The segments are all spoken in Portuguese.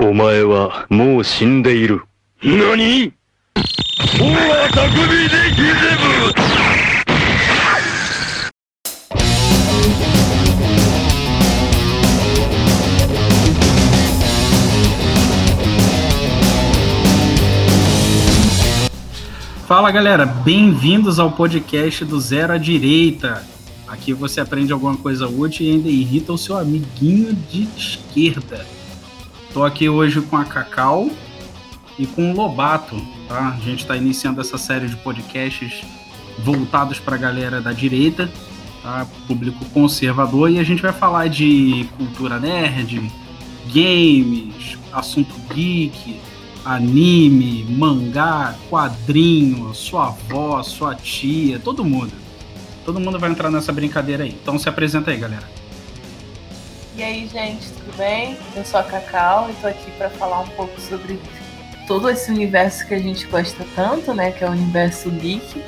お前はもう死んでいる。何大は匠でギゼブ Fala galera, bem-vindos ao podcast do Zero à Direita. Aqui você aprende alguma coisa útil e ainda irrita o seu amiguinho de esquerda. Tô aqui hoje com a Cacau e com o Lobato, tá? A gente está iniciando essa série de podcasts voltados para a galera da direita, tá? público conservador, e a gente vai falar de cultura nerd, games, assunto geek, anime, mangá, quadrinho, sua avó, sua tia, todo mundo. Todo mundo vai entrar nessa brincadeira aí. Então se apresenta aí, galera. E aí, gente, tudo bem? Eu sou a Cacau e tô aqui para falar um pouco sobre todo esse universo que a gente gosta tanto, né, que é o universo geek.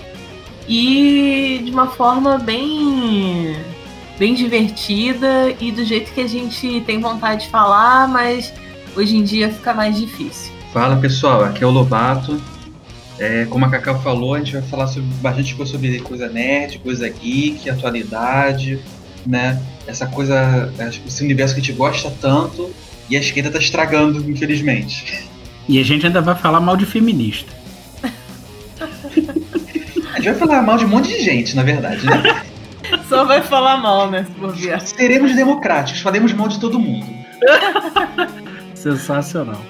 E de uma forma bem bem divertida e do jeito que a gente tem vontade de falar, mas hoje em dia fica mais difícil. Fala pessoal, aqui é o Lobato. É, como a Cacau falou, a gente vai falar sobre, bastante coisa sobre coisa nerd, coisa geek, atualidade, né? Essa coisa, esse universo que a gente gosta tanto e a esquerda tá estragando, infelizmente. E a gente ainda vai falar mal de feminista. a gente vai falar mal de um monte de gente, na verdade, né? Só vai falar mal, né? Se Seremos democráticos, faremos mal de todo mundo. Sensacional.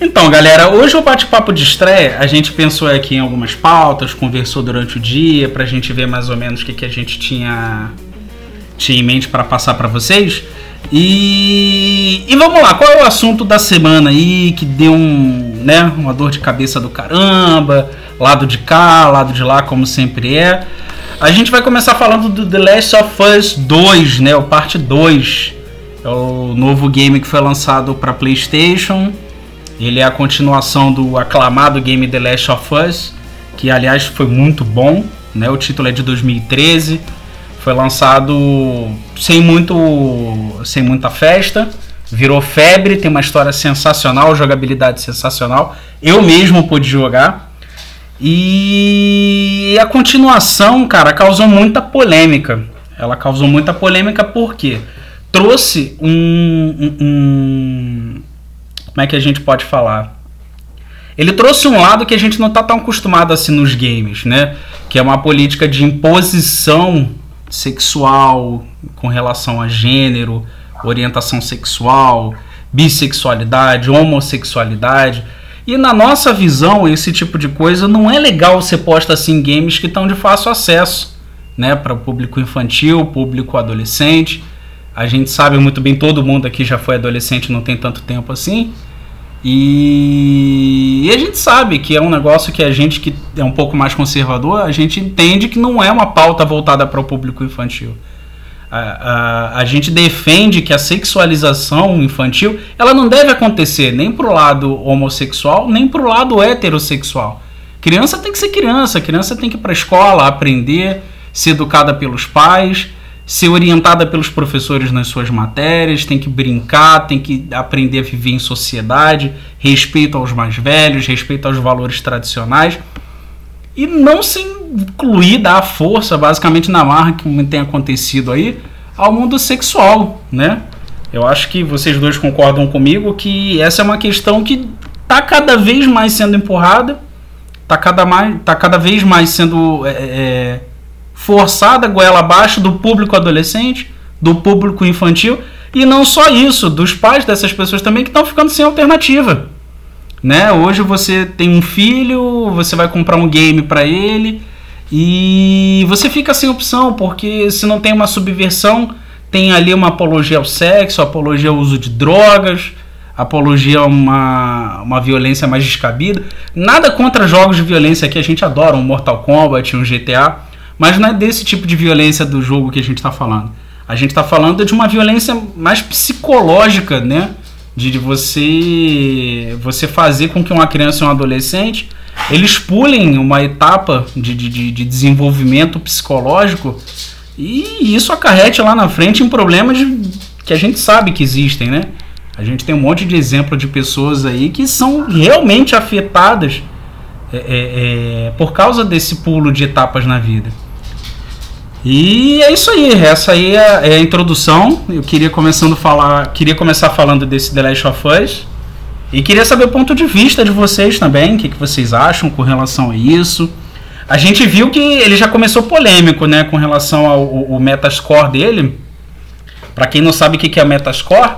Então, galera, hoje o bate-papo de estreia, a gente pensou aqui em algumas pautas, conversou durante o dia, pra gente ver mais ou menos o que, que a gente tinha, tinha em mente para passar para vocês. E, e vamos lá, qual é o assunto da semana aí que deu um, né, uma dor de cabeça do caramba, lado de cá, lado de lá, como sempre é. A gente vai começar falando do The Last of Us 2, né, o parte 2. É o novo game que foi lançado para PlayStation. Ele é a continuação do aclamado game The Last of Us, que aliás foi muito bom, né? O título é de 2013 foi lançado sem muito sem muita festa, virou febre, tem uma história sensacional, jogabilidade sensacional. Eu mesmo pude jogar. E a continuação, cara, causou muita polêmica. Ela causou muita polêmica porque trouxe um, um, um como é que a gente pode falar? Ele trouxe um lado que a gente não está tão acostumado assim nos games, né? Que é uma política de imposição sexual, com relação a gênero, orientação sexual, bissexualidade, homossexualidade. E na nossa visão, esse tipo de coisa não é legal ser posta assim em games que estão de fácil acesso, né, para o público infantil, público adolescente. A gente sabe muito bem, todo mundo aqui já foi adolescente, não tem tanto tempo assim. E, e, a gente sabe que é um negócio que a gente que é um pouco mais conservador, a gente entende que não é uma pauta voltada para o público infantil. A, a, a, gente defende que a sexualização infantil ela não deve acontecer nem para o lado homossexual, nem para o lado heterossexual. Criança tem que ser criança, criança tem que ir para a escola, aprender, ser educada pelos pais ser orientada pelos professores nas suas matérias, tem que brincar, tem que aprender a viver em sociedade, respeito aos mais velhos, respeito aos valores tradicionais e não se incluir, dar força, basicamente na marra que tem acontecido aí, ao mundo sexual, né? Eu acho que vocês dois concordam comigo que essa é uma questão que está cada vez mais sendo empurrada, está cada, mais, tá cada vez mais sendo é, é, forçada goela abaixo do público adolescente, do público infantil e não só isso, dos pais dessas pessoas também que estão ficando sem alternativa. Né? Hoje você tem um filho, você vai comprar um game para ele e você fica sem opção, porque se não tem uma subversão, tem ali uma apologia ao sexo, apologia ao uso de drogas, apologia a uma, uma violência mais descabida. Nada contra jogos de violência que a gente adora, um Mortal Kombat, um GTA. Mas não é desse tipo de violência do jogo que a gente está falando. A gente está falando de uma violência mais psicológica, né? De, de você você fazer com que uma criança e um adolescente eles pulem uma etapa de, de, de desenvolvimento psicológico e isso acarrete lá na frente em problemas que a gente sabe que existem, né? A gente tem um monte de exemplo de pessoas aí que são realmente afetadas é, é, é, por causa desse pulo de etapas na vida. E é isso aí, essa aí é, é a introdução. Eu queria começando falar, queria começar falando desse The Last of Us. E queria saber o ponto de vista de vocês também, o que, que vocês acham com relação a isso. A gente viu que ele já começou polêmico, né, com relação ao, ao Metascore dele. Para quem não sabe o que, que é o Metascore,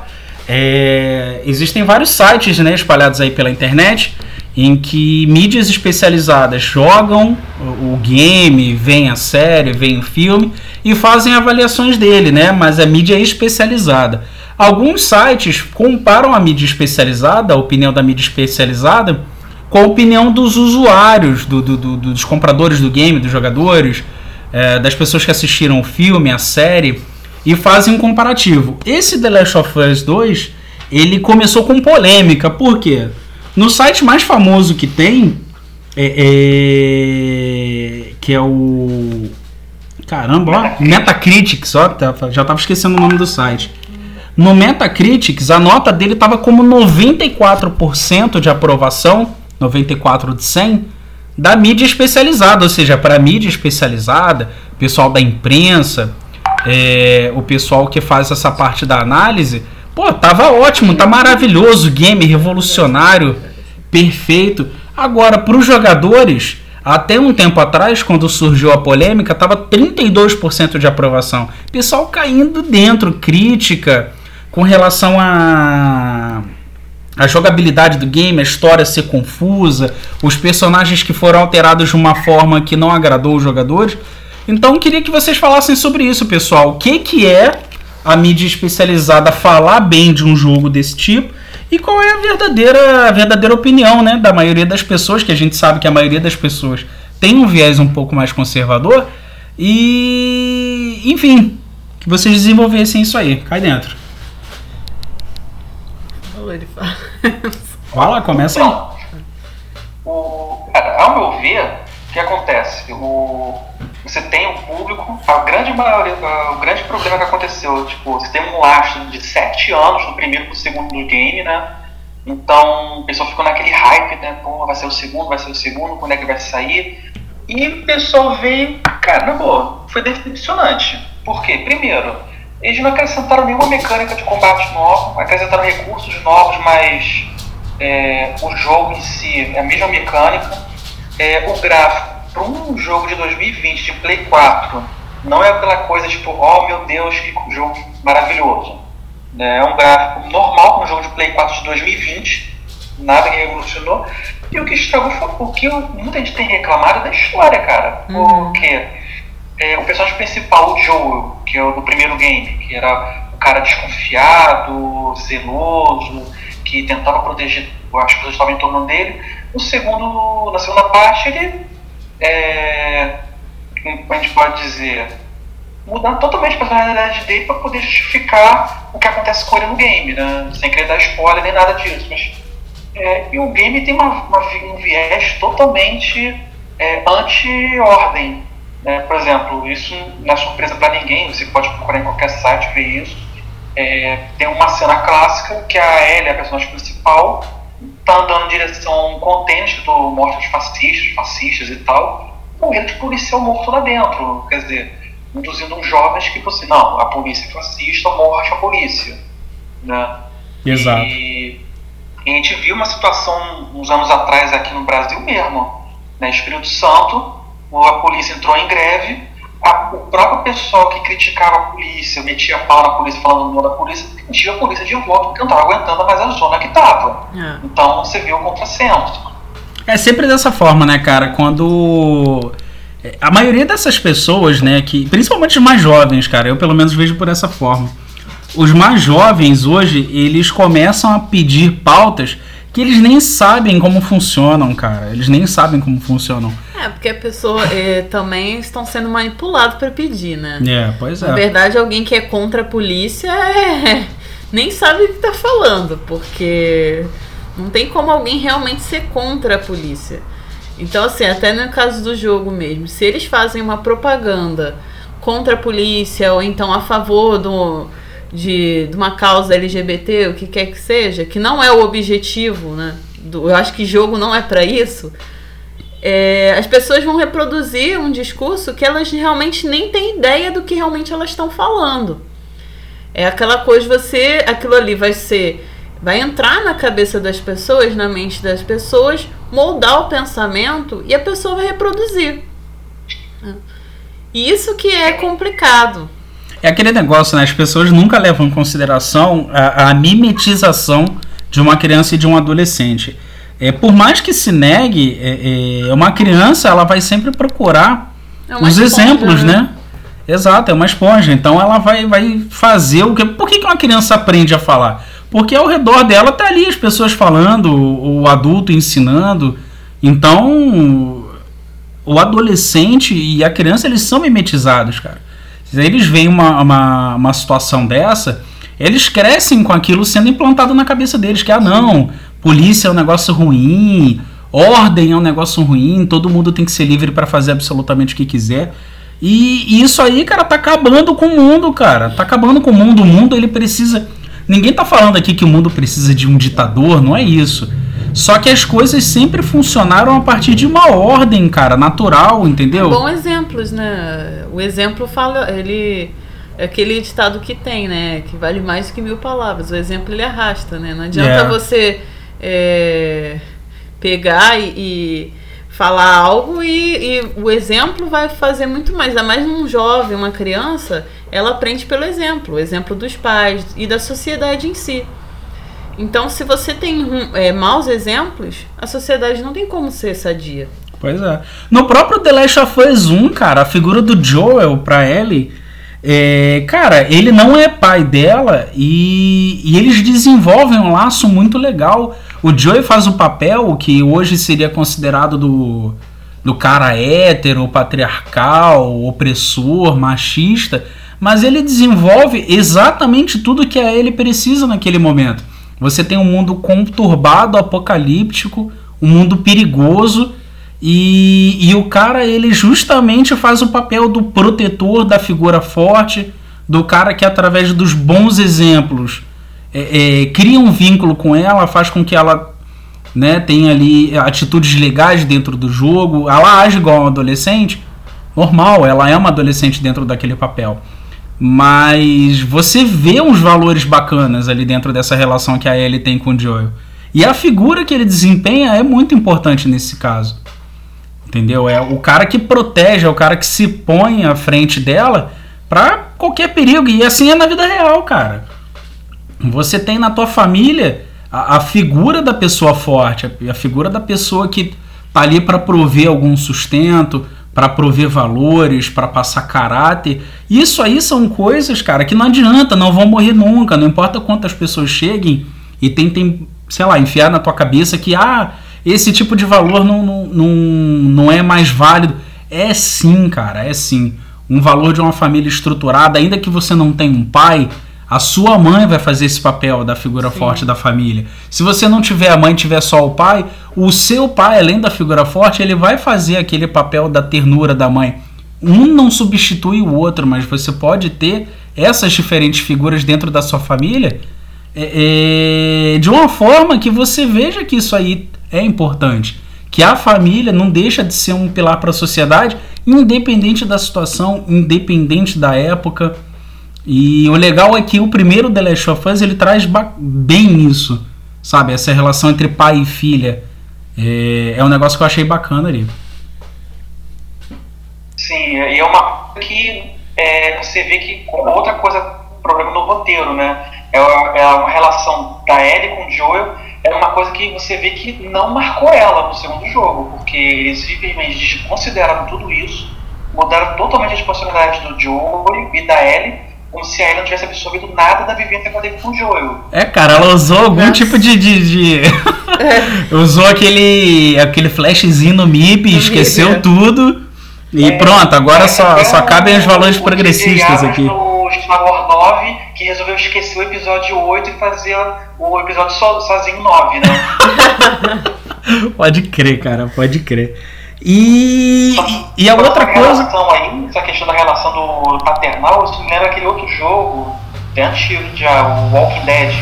é, existem vários sites né, espalhados aí pela internet em que mídias especializadas jogam o game, veem a série, veem o filme e fazem avaliações dele, né? Mas a mídia é especializada. Alguns sites comparam a mídia especializada, a opinião da mídia especializada, com a opinião dos usuários, do, do, do, dos compradores do game, dos jogadores, é, das pessoas que assistiram o filme, a série, e fazem um comparativo. Esse The Last of Us 2, ele começou com polêmica, por quê? No site mais famoso que tem, é, é, que é o. Caramba, ó, Metacritics, ó, tá, já tava esquecendo o nome do site. No Metacritics, a nota dele tava como 94% de aprovação, 94 de 100, da mídia especializada, ou seja, para mídia especializada, pessoal da imprensa, é, o pessoal que faz essa parte da análise, Pô, tava ótimo, tá maravilhoso, game revolucionário, perfeito. Agora, para os jogadores, até um tempo atrás, quando surgiu a polêmica, tava 32% de aprovação. Pessoal caindo dentro, crítica com relação a a jogabilidade do game, a história ser confusa, os personagens que foram alterados de uma forma que não agradou os jogadores. Então queria que vocês falassem sobre isso, pessoal. O que que é a mídia especializada falar bem de um jogo desse tipo e qual é a verdadeira, a verdadeira opinião né, da maioria das pessoas, que a gente sabe que a maioria das pessoas tem um viés um pouco mais conservador. E, enfim, que vocês desenvolvessem isso aí. Cai dentro. Ele fala. Vai lá, começa aí. O, ao meu ver, o que acontece? O, você tem o público, a grande maioria, o grande problema que aconteceu, tipo, você tem um lastro de sete anos no primeiro pro segundo do game, né? Então o pessoal ficou naquele hype, né? Pô, vai ser o segundo, vai ser o segundo, quando é que vai sair? E o pessoal veio, cara, na boa, foi decepcionante. Por quê? Primeiro, eles não acrescentaram nenhuma mecânica de combate nova, acrescentaram recursos novos, mas é, o jogo em si é a mesma mecânica. É, o gráfico para um jogo de 2020 de Play 4 não é aquela coisa tipo, oh meu Deus, que jogo maravilhoso. É um gráfico normal para um jogo de Play 4 de 2020, nada que revolucionou. E o que estragou foi o que muita gente tem reclamado da história, cara. Uhum. Porque é, o personagem principal, o Joel, que é o do primeiro game, que era o cara desconfiado, zeloso, que tentava proteger as pessoas que estavam em torno dele. No segundo, na segunda parte, ele gente pode dizer, mudando totalmente a personalidade dele para poder justificar o que acontece com ele no game, né? Sem querer dar spoiler nem nada disso. Mas, é, e o game tem uma, uma um viés totalmente é, anti-ordem. Né? Por exemplo, isso não é surpresa para ninguém, você pode procurar em qualquer site ver isso. É, tem uma cena clássica que a Ellie, a personagem principal, tá andando em direção a um container escrito morte de fascistas, fascistas e tal, morrendo de policial morto lá dentro. Quer dizer, induzindo uns jovens que fosse, não, a polícia é fascista, morte a polícia. Né? Exato. E, e, a gente viu uma situação uns anos atrás aqui no Brasil mesmo. Né? Espírito Santo, a polícia entrou em greve a, o próprio pessoal que criticava a polícia, metia pau na polícia, falando mal da polícia, pedia a polícia de volta porque não estava aguentando mais a zona que estava. É. Então você viu o contrassenso. É sempre dessa forma, né, cara? Quando. É, a maioria dessas pessoas, né, que. Principalmente os mais jovens, cara, eu pelo menos vejo por essa forma. Os mais jovens hoje, eles começam a pedir pautas que eles nem sabem como funcionam, cara. Eles nem sabem como funcionam. É, porque a pessoa é, também estão sendo manipulados para pedir, né? É, pois é. Na verdade, alguém que é contra a polícia é, nem sabe o que tá falando, porque não tem como alguém realmente ser contra a polícia. Então, assim, até no caso do jogo mesmo, se eles fazem uma propaganda contra a polícia ou então a favor do de, de uma causa LGBT, o que quer que seja, que não é o objetivo, né? Do, eu acho que jogo não é para isso. É, as pessoas vão reproduzir um discurso que elas realmente nem têm ideia do que realmente elas estão falando. É aquela coisa, você, aquilo ali vai ser, vai entrar na cabeça das pessoas, na mente das pessoas, moldar o pensamento e a pessoa vai reproduzir. E isso que é complicado. É aquele negócio, né? As pessoas nunca levam em consideração a, a mimetização de uma criança e de um adolescente. É, por mais que se negue, é, é, uma criança ela vai sempre procurar é os esponja, exemplos, né? né? Exato, é uma esponja. Então ela vai, vai fazer o que. Por que, que uma criança aprende a falar? Porque ao redor dela tá ali as pessoas falando, o adulto ensinando. Então o adolescente e a criança eles são mimetizados, cara. Se eles veem uma, uma, uma situação dessa, eles crescem com aquilo sendo implantado na cabeça deles, que ah não, polícia é um negócio ruim, ordem é um negócio ruim, todo mundo tem que ser livre para fazer absolutamente o que quiser. E, e, isso aí, cara, tá acabando com o mundo, cara. Tá acabando com o mundo. O mundo ele precisa. Ninguém tá falando aqui que o mundo precisa de um ditador, não é isso. Só que as coisas sempre funcionaram a partir de uma ordem, cara, natural, entendeu? Bom exemplos, né? O exemplo fala, ele é aquele ditado que tem, né? Que vale mais do que mil palavras. O exemplo ele arrasta, né? Não adianta yeah. É. você é, pegar e, e, falar algo e, e, o exemplo vai fazer muito mais. Ainda mais num jovem, uma criança, ela aprende pelo exemplo, o exemplo dos pais e da sociedade em si. Então, se você tem é, maus exemplos, a sociedade não tem como ser sadia. Pois é. No próprio The Last of Us 1, cara, a figura do Joel pra Ellie, é, cara, ele não é pai dela e, e, eles desenvolvem um laço muito legal. O Joel faz o papel que hoje seria considerado do, do cara hétero, patriarcal, opressor, machista, mas ele desenvolve exatamente tudo que ele precisa naquele momento. Você tem um mundo conturbado, apocalíptico, um mundo perigoso. E, e o cara, ele justamente faz o papel do protetor da figura forte, do cara que, através dos bons exemplos, é, é, cria um vínculo com ela, faz com que ela né, tenha ali atitudes legais dentro do jogo. Ela age igual uma adolescente, normal, ela é uma adolescente dentro daquele papel. Mas você vê uns valores bacanas ali dentro dessa relação que a Ellie tem com o Joel. E a figura que ele desempenha é muito importante nesse caso. Entendeu? É o cara que protege, é o cara que se põe à frente dela para qualquer perigo. E assim é na vida real, cara. Você tem na tua família a, a figura da pessoa forte, a, a figura da pessoa que tá ali para prover algum sustento, para prover valores, para passar caráter. Isso aí são coisas, cara, que não adianta, não vão morrer nunca, não importa quantas pessoas cheguem e tentem, sei lá, enfiar na tua cabeça que ah, esse tipo de valor não, não, não, não é mais válido. É sim, cara, é sim. Um valor de uma família estruturada, ainda que você não tenha um pai, a sua mãe vai fazer esse papel da figura Sim. forte da família. Se você não tiver a mãe, tiver só o pai, o seu pai, além da figura forte, ele vai fazer aquele papel da ternura da mãe. Um não substitui o outro, mas você pode ter essas diferentes figuras dentro da sua família é, é, de uma forma que você veja que isso aí é importante. Que a família não deixa de ser um pilar para a sociedade, independente da situação, independente da época. E o legal é que o primeiro The Last of Us ele traz bem isso, sabe? Essa relação entre pai e filha. É, é um negócio que eu achei bacana ali. Sim, e é uma coisa que é, você vê que outra coisa, problema no roteiro, né? É uma, é uma relação da Ellie com o Joel, é uma coisa que você vê que não marcou ela no segundo jogo, porque eles simplesmente desconsideraram tudo isso, mudaram totalmente as possibilidades do Joel e da Ellie como se a Ellie não tivesse absorvido nada da vivência que ela teve com o Joel. É, cara, ela usou algum Nossa. tipo de. de, de... É. usou aquele, aquele flashzinho no MIB, esqueceu é. tudo. E é, pronto, agora só, só cabem os valores progressistas aqui. O Gismagor 9, que resolveu esquecer o episódio 8 e fazer o episódio so, sozinho 9, né? pode crer, cara, pode crer. E, e, e a outra coisa. Aí, essa questão da relação do paternal, isso me lembra aquele outro jogo até antigo já, o Walking Dead,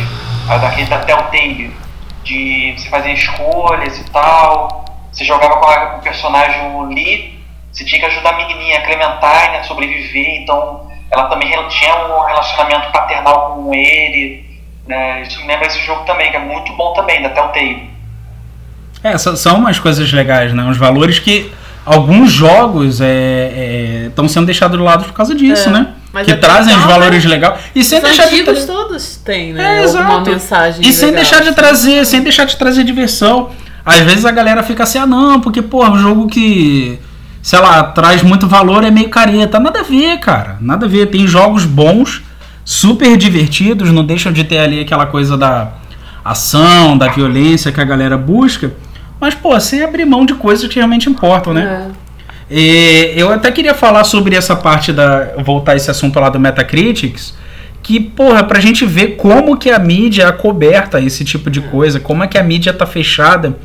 daquele da Telltale, de você fazer escolhas e tal. Você jogava com, a, com o personagem Lee, você tinha que ajudar a menininha a Clementine a sobreviver, então ela também tinha um relacionamento paternal com ele. Né? Isso me lembra esse jogo também, que é muito bom também, da Telltale. É, são umas coisas legais, né? Uns valores que alguns jogos estão é, é, sendo deixados do lado por causa disso, é. né? Que trazem os valores né? legais. E sem os deixar de tra... todos têm, né? É, exato. Uma mensagem. E sem legal, deixar de assim. trazer, sem deixar de trazer diversão. Às vezes a galera fica assim, ah não, porque, pô, um jogo que, sei lá, traz muito valor é meio careta. Nada a ver, cara. Nada a ver. Tem jogos bons, super divertidos, não deixam de ter ali aquela coisa da ação, da violência que a galera busca. Mas, pô, sem abrir mão de coisas que realmente importam, né? É. E eu até queria falar sobre essa parte da. voltar esse assunto lá do Metacritics. Que, porra, pra gente ver como que a mídia é coberta esse tipo de coisa, como é que a mídia tá fechada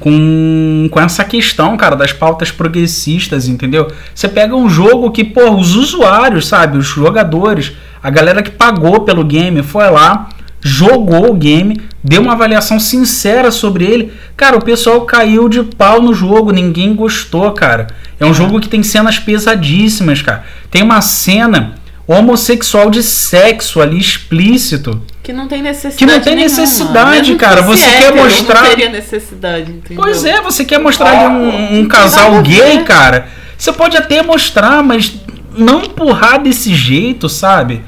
com, com essa questão, cara, das pautas progressistas, entendeu? Você pega um jogo que, pô, os usuários, sabe, os jogadores, a galera que pagou pelo game foi lá, jogou o game, deu uma avaliação sincera sobre ele. Cara, o pessoal caiu de pau no jogo, ninguém gostou, cara. É um jogo que tem cenas pesadíssimas, cara. Tem uma cena homossexual de sexo ali explícito. Que não tem necessidade. Que não tem nenhuma. necessidade, cara. Você quer mostrar. Não teria necessidade, entendeu? Pois é, você quer mostrar ali um, um casal gay, cara. Você pode até mostrar, mas não empurrar desse jeito, sabe?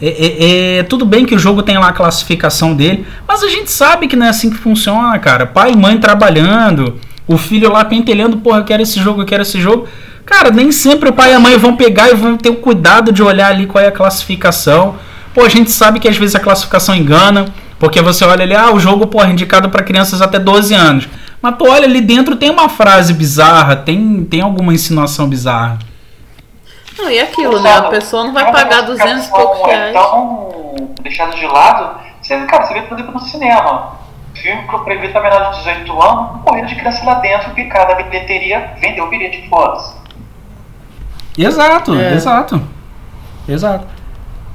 É, é, é, tudo bem que o jogo tem lá a classificação dele, mas a gente sabe que não é assim que funciona, cara. Pai e mãe trabalhando, o filho lá pentelhando, porra, eu quero esse jogo, eu quero esse jogo. Cara, nem sempre o pai e a mãe vão pegar e vão ter o cuidado de olhar ali qual é a classificação. Pô, a gente sabe que às vezes a classificação engana, porque você olha ali, ah, o jogo, porra, é indicado para crianças até 12 anos. Mas tu olha ali dentro, tem uma frase bizarra, tem, tem alguma insinuação bizarra. Não, e aquilo, né? A pessoa não vai pagar 200 e poucos reais. Então, deixado de lado, você, cara, você vê, por exemplo, no cinema. Filme que prevê pra menor de 18 anos, correndo de criança lá dentro, picada a bilheteria, vendeu o bilhete de foda Exato, é. exato. Exato.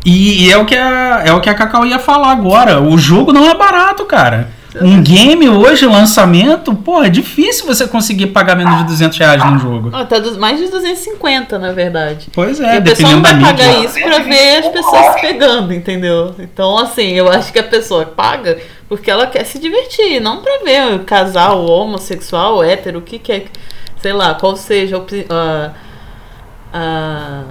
E, e, é o que a, é o que a Cacau ia falar agora. O jogo não é barato, cara. Um game hoje, lançamento, pô, é difícil você conseguir pagar menos de 200 reais num jogo. Oh, tá mais de 250, na verdade. Pois é, e a pessoa não vai pagar isso pra ver as pessoas se pegando, entendeu? Então, assim, eu acho que a pessoa paga porque ela quer se divertir, não pra ver o casal homossexual, hétero, o que quer, sei lá, qual seja a, a,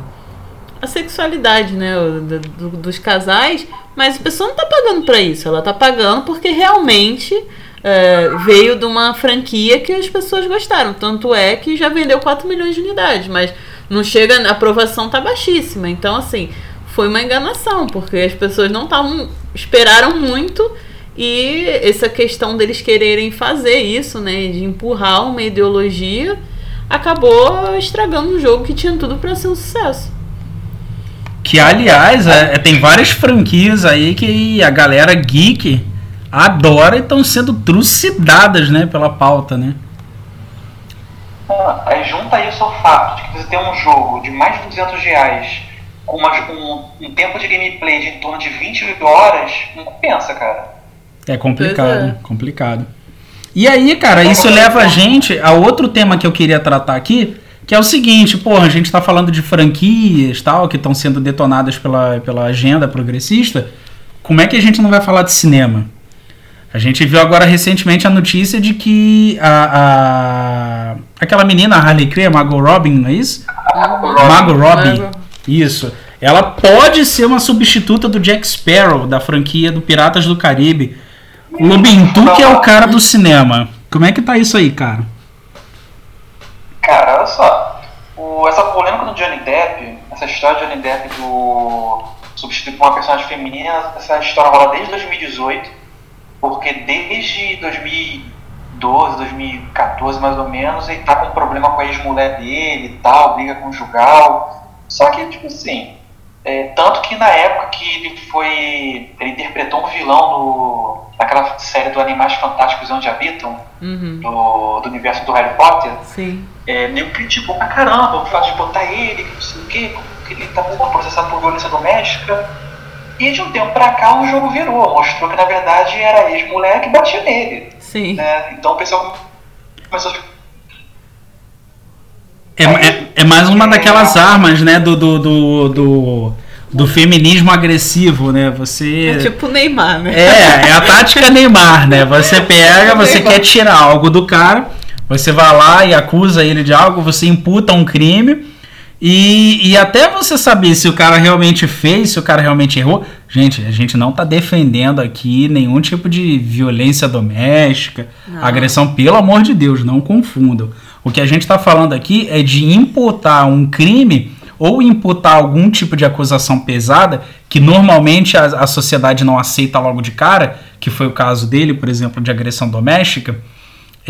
a sexualidade, né, do, do, dos casais mas a pessoa não está pagando para isso, ela está pagando porque realmente é, veio de uma franquia que as pessoas gostaram. Tanto é que já vendeu 4 milhões de unidades, mas não chega, a aprovação tá baixíssima. Então, assim, foi uma enganação, porque as pessoas não estavam. esperaram muito. E essa questão deles quererem fazer isso, né, de empurrar uma ideologia, acabou estragando um jogo que tinha tudo para ser um sucesso. Que, aliás, é, é, tem várias franquias aí que a galera geek adora e estão sendo trucidadas, né, pela pauta, né? Ah, aí junta isso ao fato de que você tem um jogo de mais de 200 reais com uma, um, um, tempo de gameplay de em torno de 20 horas, não compensa, cara. É complicado, é. complicado. E aí, cara, isso leva a gente a outro tema que eu queria tratar aqui, que é o seguinte, porra, a gente está falando de franquias tal, que estão sendo detonadas pela, pela agenda progressista. Como é que a gente não vai falar de cinema? A gente viu agora recentemente a notícia de que a, a aquela menina, a Harley Quinn, a Margot Robin, não é isso? Margot Robin. Isso. Ela pode ser uma substituta do Jack Sparrow, da franquia do Piratas do Caribe. O Lubintu que é o cara do cinema. Como é que tá isso aí, cara? Cara, olha só. O, essa polêmica do Johnny Depp, essa história de Johnny Depp do substituir por uma personagem feminina, essa história rola desde 2018, porque desde 2012, 2014 mais ou menos, ele tá com problema com a ex-mulher dele e tal, briga conjugal. Só que, tipo assim, é, tanto que na época que ele foi. ele interpretou um vilão no, naquela série do Animais Fantásticos Onde Habitam, uhum. do, do universo do Harry Potter, Sim. É, nego criticou pra caramba o fato de botar ele, que não sei o quê, que ele tá processado por violência doméstica. E de um tempo pra cá o jogo virou, mostrou que na verdade era ex-mulher que batia nele. Sim. Né? Então o pessoal começou a É, é, é mais uma daquelas armas, né, do, do, do, do, do feminismo agressivo, né? Você. É tipo Neymar, né? É, é a tática Neymar, né? Você pega, você quer tirar algo do cara, você vai lá e acusa ele de algo, você imputa um crime. E, e até você saber se o cara realmente fez, se o cara realmente errou. Gente, a gente não tá defendendo aqui nenhum tipo de violência doméstica, Não. agressão, pelo amor de Deus, não confundam. O que a gente tá falando aqui é de imputar um crime ou imputar algum tipo de acusação pesada que normalmente a, a sociedade não aceita logo de cara, que foi o caso dele, por exemplo, de agressão doméstica.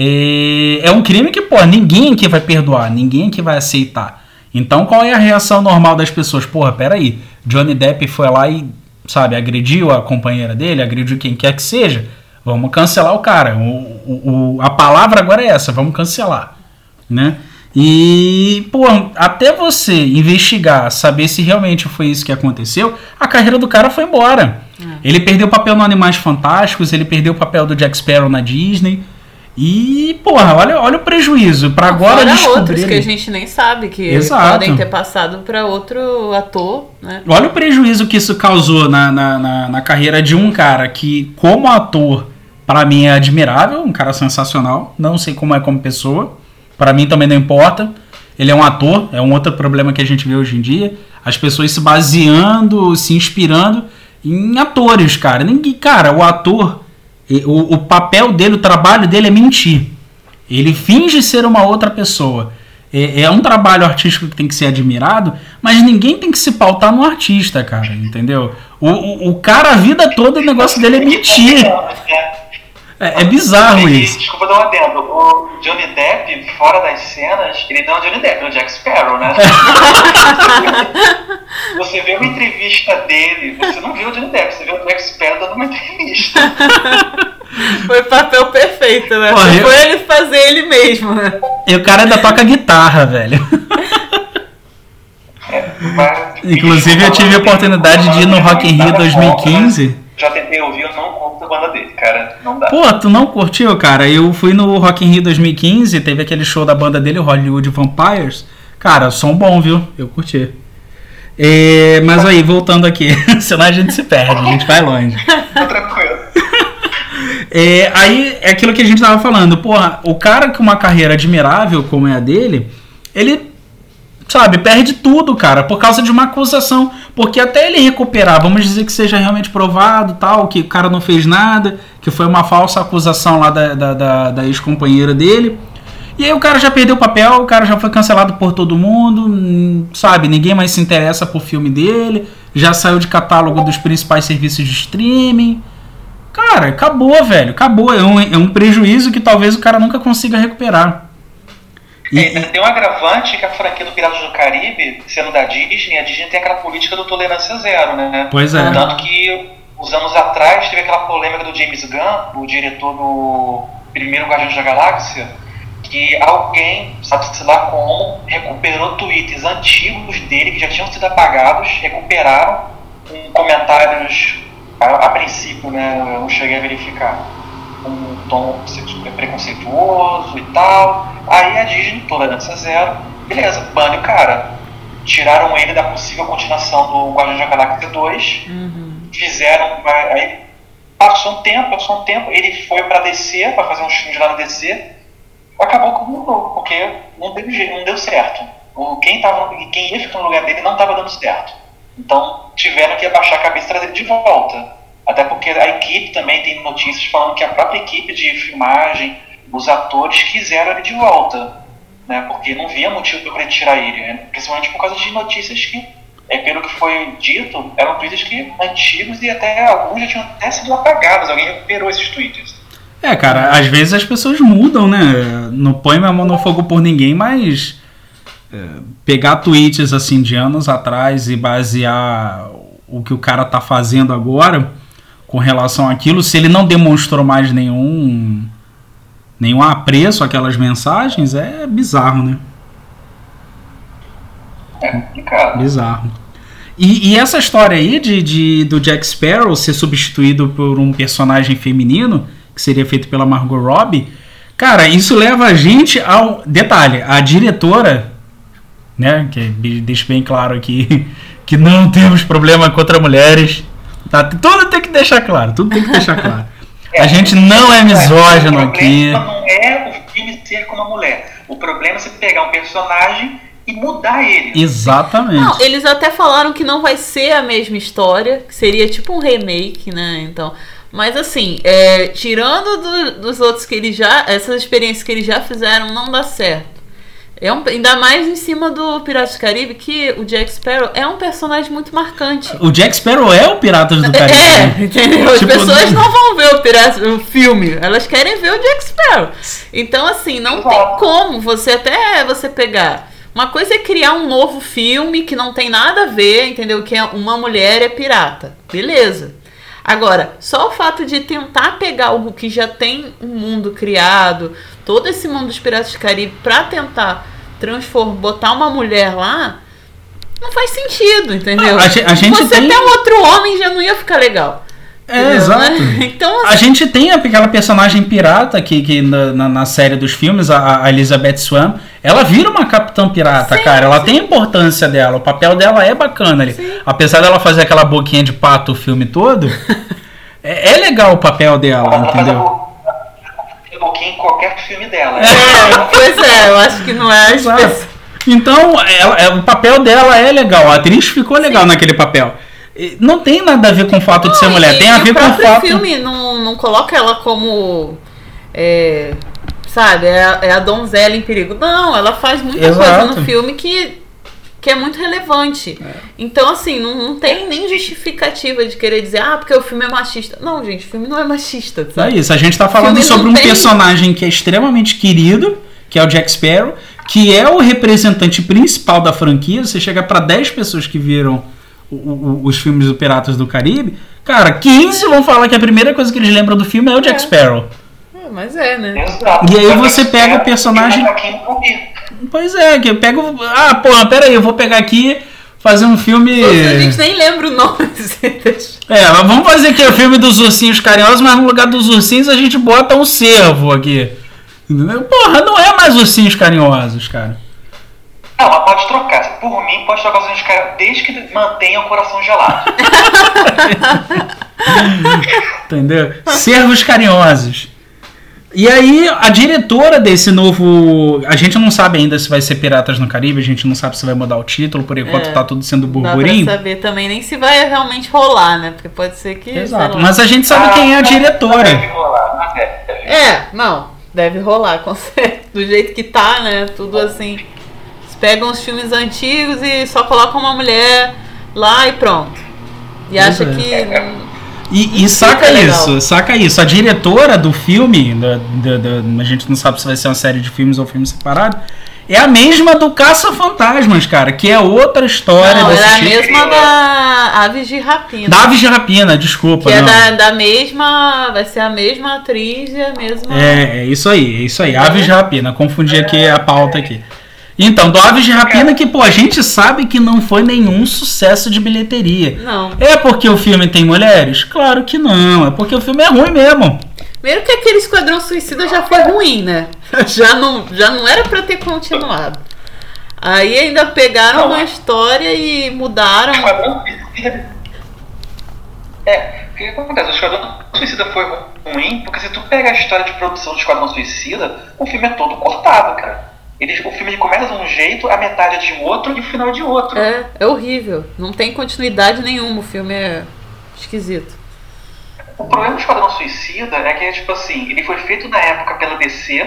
É, é um crime que, pô, ninguém aqui vai perdoar, ninguém aqui vai aceitar. Então, qual é a reação normal das pessoas? Porra, peraí, Johnny Depp foi lá e, sabe, agrediu a companheira dele, agrediu quem quer que seja. Vamos cancelar o cara. O, o, o- a palavra agora é essa, vamos cancelar. Né? E, pô, até você investigar, saber se realmente foi isso que aconteceu, a carreira do cara foi embora. Ele perdeu o papel no Animais Fantásticos, ele perdeu o papel do Jack Sparrow na Disney. E, porra, olha, olha o prejuízo. Pra agora Fora outros que a gente nem sabe, que Exato. podem ter passado pra outro ator, né? Olha o prejuízo que isso causou na, na, na, na carreira de um cara que, como ator, pra mim é admirável, um cara sensacional. Não sei como é como pessoa. Pra mim também não importa. Ele é um ator, é um outro problema que a gente vê hoje em dia. As pessoas se baseando, se inspirando em atores, cara. Ninguém, cara, o ator, o, o papel dele, o trabalho dele é mentir. Ele finge ser uma outra pessoa. É, é um trabalho artístico que tem que ser admirado, mas ninguém tem que se pautar no artista, cara, entendeu? O, o, o cara, a vida toda, o negócio dele é mentir. É, é bizarro E, isso. Desculpa dar um adendo. O Johnny Depp, fora das cenas, ele não é o Johnny Depp, é o Jack Sparrow, né? você vê uma entrevista dele, você não vê o Johnny Depp, você vê o Jack Sparrow dando uma entrevista. Foi o papel perfeito, né? Porra, eu- Foi ele fazer ele mesmo, né? E o cara ainda toca guitarra, velho. Mas- Inclusive, eu tive a oportunidade de ir no Rock in Rio Nada contra, 2015. Já tentei ouvir, eu não conto a banda dele, cara. Não dá. Pô, tu não curtiu, cara? Eu fui no Rock in Rio 2015, teve aquele show da banda dele, Hollywood Vampires. Cara, som bom, viu? Eu curti. É, mas aí, voltando aqui, senão a gente se perde, a gente vai longe. Tá tranquilo. É, aí é aquilo que a gente tava falando, porra, o cara com uma carreira admirável como é a dele, ele, sabe, perde tudo, cara, por causa de uma acusação. Porque até ele recuperar, vamos dizer que seja realmente provado, tal, que o cara não fez nada, que foi uma falsa acusação lá da, da, da, da ex-companheira dele. E aí o cara já perdeu o papel, o cara já foi cancelado por todo mundo, hum, sabe? Ninguém mais se interessa por filme dele, já saiu de catálogo dos principais serviços de streaming. Cara, acabou, velho. Acabou. É um, é um prejuízo que talvez o cara nunca consiga recuperar. E- É, tem um agravante que a franquia do Piratas do Caribe, sendo da Disney, a Disney tem aquela política do tolerância zero, né? Pois é. Tanto que, uns anos atrás, teve aquela polêmica do James Gunn, o diretor do primeiro Guardiões da Galáxia, que alguém, sabe-se lá como, recuperou tweets antigos dele que já tinham sido apagados, recuperaram com comentários, a, a princípio, né, eu não cheguei a verificar, um tom preconceituoso e tal. Aí a Disney, tolerância zero, beleza, bane o cara. Tiraram ele da possível continuação do Guardiões da Galáxia 2, fizeram. Aí passou um tempo, passou um tempo, ele foi pra DC, pra fazer uns filmes lá no DC, acabou que mudou, porque não deu, não deu certo. O, quem, tava, quem ia ficar no lugar dele não estava dando certo. Então tiveram que abaixar a cabeça e trazer ele de volta. Até porque a equipe também tem notícias falando que a própria equipe de filmagem, os atores quiseram ele de volta. Né, porque não via motivo para tirar ele, né, principalmente por causa de notícias que, é, pelo que foi dito, eram tweets que, antigos e até alguns já tinham até sido apagados. Alguém recuperou esses tweets. É, cara, às vezes as pessoas mudam, né? Não põe minha mão no fogo por ninguém, mas é, pegar tweets assim de anos atrás e basear o que o cara tá fazendo agora com relação àquilo, se ele não demonstrou mais nenhum nenhum apreço àquelas mensagens, é bizarro, né? É complicado. Bizarro. E, e essa história aí de, de, do Jack Sparrow ser substituído por um personagem feminino, que seria feito pela Margot Robbie, cara, isso leva a gente ao. Detalhe, a diretora, né, que deixa bem claro aqui que não temos problema contra mulheres. Tá, tudo tem que deixar claro, tudo tem que deixar claro. É, a gente não é misógino aqui. O problema não é o filme ser com uma mulher. O problema é você pegar um personagem e mudar ele. Exatamente. Não, eles até falaram que não vai ser a mesma história, que seria tipo um remake, né? Então, mas assim, é, tirando do, dos outros que eles já, essas experiências que eles já fizeram, não dá certo. É um, ainda mais em cima do Piratas do Caribe, que o Jack Sparrow é um personagem muito marcante. O Jack Sparrow é o Piratas do Caribe. É, entendeu? As tipo, pessoas não vão ver o, pirata, o filme, elas querem ver o Jack Sparrow. Então, assim, não tem como você até você pegar uma coisa é criar um novo filme que não tem nada a ver, entendeu? Que é uma mulher é pirata. Beleza. Agora, só o fato de tentar pegar algo que já tem um mundo criado, todo esse mundo dos Piratas do Caribe, pra tentar transformar, botar uma mulher lá, não faz sentido, entendeu? A, a gente Você tem... até um outro homem já não ia ficar legal. É, exato. Então, assim... A gente tem aquela personagem pirata que, que na, na série dos filmes, a, a, Elizabeth Swan, ela vira uma capitã pirata, sim, cara. Ela sim. tem a importância dela, o papel dela é bacana ali. Sim. Apesar dela fazer aquela boquinha de pato o filme todo, é, é, legal o papel dela, ela entendeu? Boquinha em qualquer filme dela. É, pois é, eu acho que não é Então, ela, é, o papel dela é legal, a atriz ficou legal naquele papel. Não tem nada a ver com o fato não, de ser mulher, tem a ver com o fato. O filme não, não coloca ela como. É, sabe, é a, é a donzela em perigo. Não, ela faz muita Exato. coisa no filme que, que é muito relevante. É. Então, assim, não, não tem nem justificativa de querer dizer, ah, porque o filme é machista. Não, gente, o filme não é machista. Sabe? É isso, a gente tá falando sobre um tem... personagem que é extremamente querido, que é o Jack Sparrow, que é o representante principal da franquia. Você chega para 10 pessoas que viram o, o, os filmes do Piratas do Caribe, cara, 15 vão falar que a primeira coisa que eles lembram do filme é o Jack é. Sparrow. É, mas é, né? Exato. E aí você pega o personagem. Pois é, que eu pego. Ah, porra, pera aí, eu vou pegar aqui fazer um filme. Nossa, a gente nem lembra o nome. é, mas vamos fazer aqui o filme dos ursinhos carinhosos, mas no lugar dos ursinhos a gente bota um cervo aqui. Porra, não é mais ursinhos carinhosos, cara. Não, mas pode trocar. Por mim, pode trocar os caras desde que mantenha o coração gelado. Entendeu? Servos carinhosos. E aí, a diretora desse novo. A gente não sabe ainda se vai ser Piratas no Caribe, a gente não sabe se vai mudar o título, por enquanto é, tá tudo sendo burburinho. Não dá pra saber também nem se vai realmente rolar, né? Porque pode ser que. Exato, mas a gente sabe ah, quem é a diretora. Deve rolar, é, é, não, deve rolar, com certeza. Do jeito que tá, né? Tudo assim pegam os filmes antigos e só colocam uma mulher lá e pronto. E acha é. que. E, e saca isso, saca isso. A diretora do filme, da, da, da, a gente não sabe se vai ser uma série de filmes ou filme separado, é a mesma do Caça-Fantasmas, cara, que é outra história. Não, é a tipo. mesma da Aves de Rapina. Da Aves de Rapina, desculpa. Que é é da, da mesma. Vai ser a mesma atriz e a mesma. É, é isso aí, é isso aí. Aves de Rapina. Confundi aqui a pauta aqui. Então, do Aves de Rapina, que, pô, a gente sabe que não foi nenhum sucesso de bilheteria. Não. É porque o filme tem mulheres? Claro que não. É porque o filme é ruim mesmo. Primeiro que aquele Esquadrão Suicida já foi ruim, né? Já não, já não era para ter continuado. Aí ainda pegaram uma história e mudaram. Esquadrão Suicida. É, o que acontece? O Esquadrão Suicida foi ruim porque se tu pega a história de produção do Esquadrão Suicida, o filme é todo cortado, cara. Ele, o filme começa de um jeito, a metade é de outro e o final é de outro. É, é horrível. Não tem continuidade nenhuma. O filme é esquisito. O problema do Esquadrão Suicida é que, tipo assim, ele foi feito na época pela DC,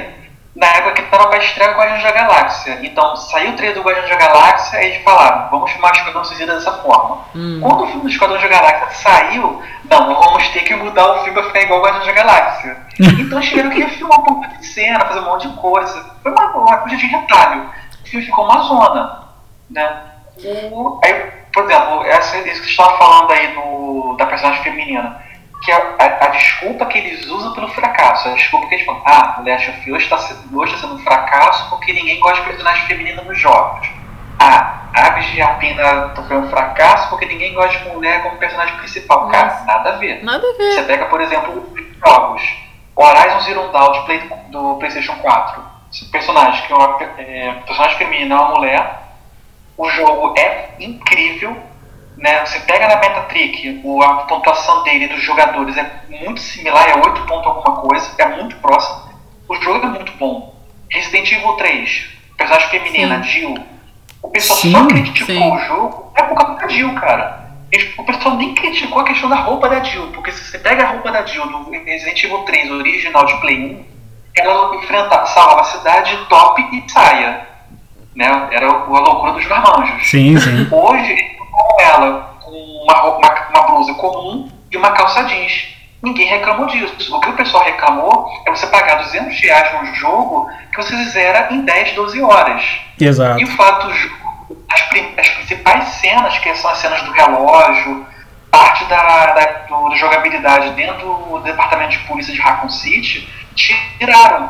na época que estava para estrear o Guardiões da Galáxia. Então, saiu o trailer do Guardiões da Galáxia e eles falaram, vamos filmar o Esquadrão Suicida dessa forma. Hum. Quando o filme do Esquadrão da Galáxia saiu, não, vamos ter que mudar o filme para ficar igual o Guardiões da Galáxia. então, eles tiveram que filmar um pouco de cena, fazer um monte de coisa. Foi uma, uma coisa de retalho. O filme ficou uma zona, né? O, aí, por exemplo, essa, isso que você estava falando aí do, da personagem feminina que a, a, a, desculpa que eles usam pelo fracasso, a desculpa que eles falam, ah, o Last of Us está sendo, hoje está sendo um fracasso porque ninguém gosta de personagem feminina nos jogos. Ah, a de a Pina foi um fracasso porque ninguém gosta de mulher como personagem principal. Cara, Nossa. nada a ver. Nada a ver. Você pega, por exemplo, os jogos. Horizon Zero Dawn de Play- do PlayStation 4. Esse personagem, que é uma é, personagem feminina, é uma mulher. O jogo é incrível. Né? Você pega na Metatrick, a pontuação dele dos jogadores é muito similar, é 8 pontos alguma coisa, é muito próximo. O jogo é muito bom. Resident Evil 3, personagem feminina, Jill. O pessoal Sim, só criticou sim. o jogo é por causa da Jill, cara. O pessoal nem criticou a questão da roupa da Jill, porque se você pega a roupa da Jill do Resident Evil 3 original de Play 1, ela enfrenta, salva a cidade top e saia. Né? Era a loucura dos marmanjos. Sim, sim. Hoje, com ela com uma, uma, uma blusa comum e uma calça jeans. Ninguém reclamou disso. O que o pessoal reclamou é você pagar 200 reais num jogo que você zera em 10, 12 horas. Exato. E o fato, as, as principais cenas, que são as cenas do relógio, parte da, da, do- da jogabilidade dentro do departamento de polícia de Raccoon City, tiraram.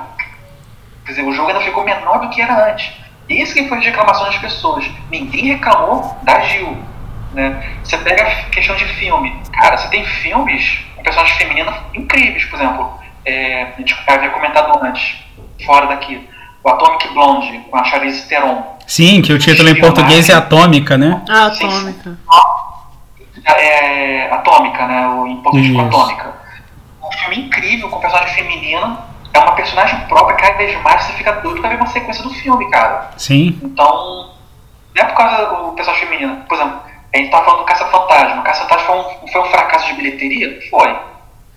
Quer dizer, o jogo ainda ficou menor do que era antes. Isso que foi a reclamação das pessoas. Ninguém reclamou da Gil. Né? Você pega a questão de filme. Cara, você tem filmes com personagens femininas incríveis, por exemplo. é, a gente havia comentado antes, fora daqui. O Atomic Blonde, com a Charlize Theron. Sim, que o título em português é Atômica, né? Ah, atômica. é, Atômica, né? O, em português. Atômica. Um filme incrível com personagem feminina. É uma personagem própria, cada vez mais você fica doido pra ver uma sequência do filme, cara. Sim. Então, não é por causa do personagem feminino. Por exemplo, a gente tava falando do Caça-Fantasma. Caça-Fantasma foi um, foi um fracasso de bilheteria? Foi.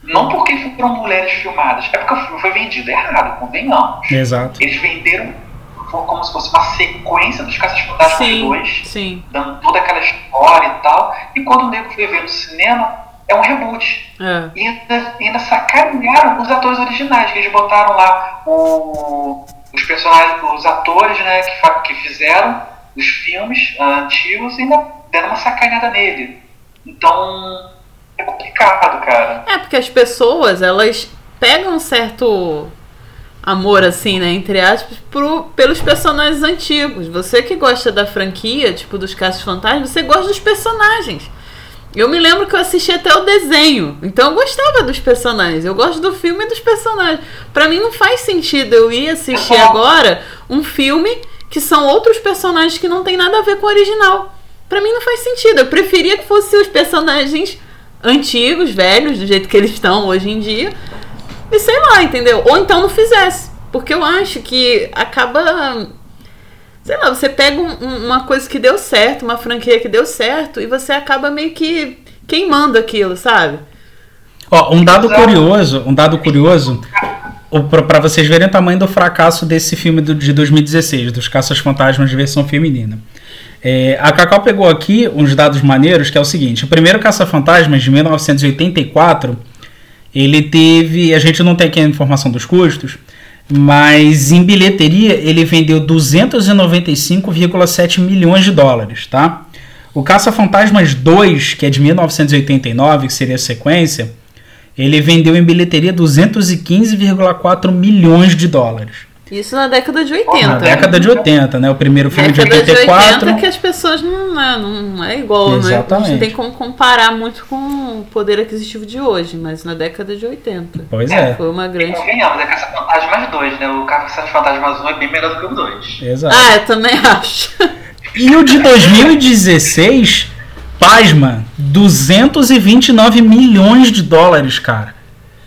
Não porque foram mulheres filmadas, é porque o filme foi vendido errado, convenhamos. Exato. Eles venderam como se fosse uma sequência dos Caças-Fantasmas Sim, 2 sim. dando toda aquela história e tal. E quando o nego foi ver no cinema, é um reboot. É. E ainda, ainda sacanearam os atores originais, que eles botaram lá o- os personagens, os atores né, que, que fizeram os filmes ah, antigos e ainda deram uma sacaneada nele. Então é complicado, cara. É, porque as pessoas, elas pegam um certo amor, assim, né, entre aspas, pro, pelos personagens antigos. Você que gosta da franquia, tipo, dos Casos Fantasmas, você gosta dos personagens. Eu me lembro que eu assisti até o desenho, então eu gostava dos personagens. Eu gosto do filme e dos personagens. Pra mim não faz sentido eu ir assistir agora um filme que são outros personagens que não tem nada a ver com o original. Pra mim não faz sentido. Eu preferia que fossem os personagens antigos, velhos, do jeito que eles estão hoje em dia. E sei lá, entendeu? Ou então não fizesse. Porque eu acho que acaba. Sei lá, você pega um- um- uma coisa que deu certo, uma franquia que deu certo, e você acaba meio que queimando aquilo, sabe? Ó, um dado curioso, um dado curioso, para vocês verem o tamanho do fracasso desse filme do- de 2016, dos Caças Fantasmas de versão feminina. É, a Cacau pegou aqui uns dados maneiros, que é o seguinte: o primeiro Caça-Fantasmas de 1984, ele teve, a gente não tem aqui a informação dos custos, mas em bilheteria ele vendeu 295,7 milhões de dólares, tá? O Caça-Fantasmas 2, que é de 1989, que seria a sequência, ele vendeu em bilheteria 215,4 milhões de dólares. Isso na década de 80. Na década de 80, né? O primeiro filme de Década de 84. 80 que as pessoas não, né, não é igual, né? A Exatamente. gente não tem como comparar muito com o poder aquisitivo de hoje, mas na década de 80. Pois é, Foi uma grande. convenhamos, é Caça Fantasmas 2, né? O Caça Fantasmas 1 é bem melhor do que o 2. exato. Ah, eu também acho. E o de 2016, pasma, 229 milhões de dólares, cara.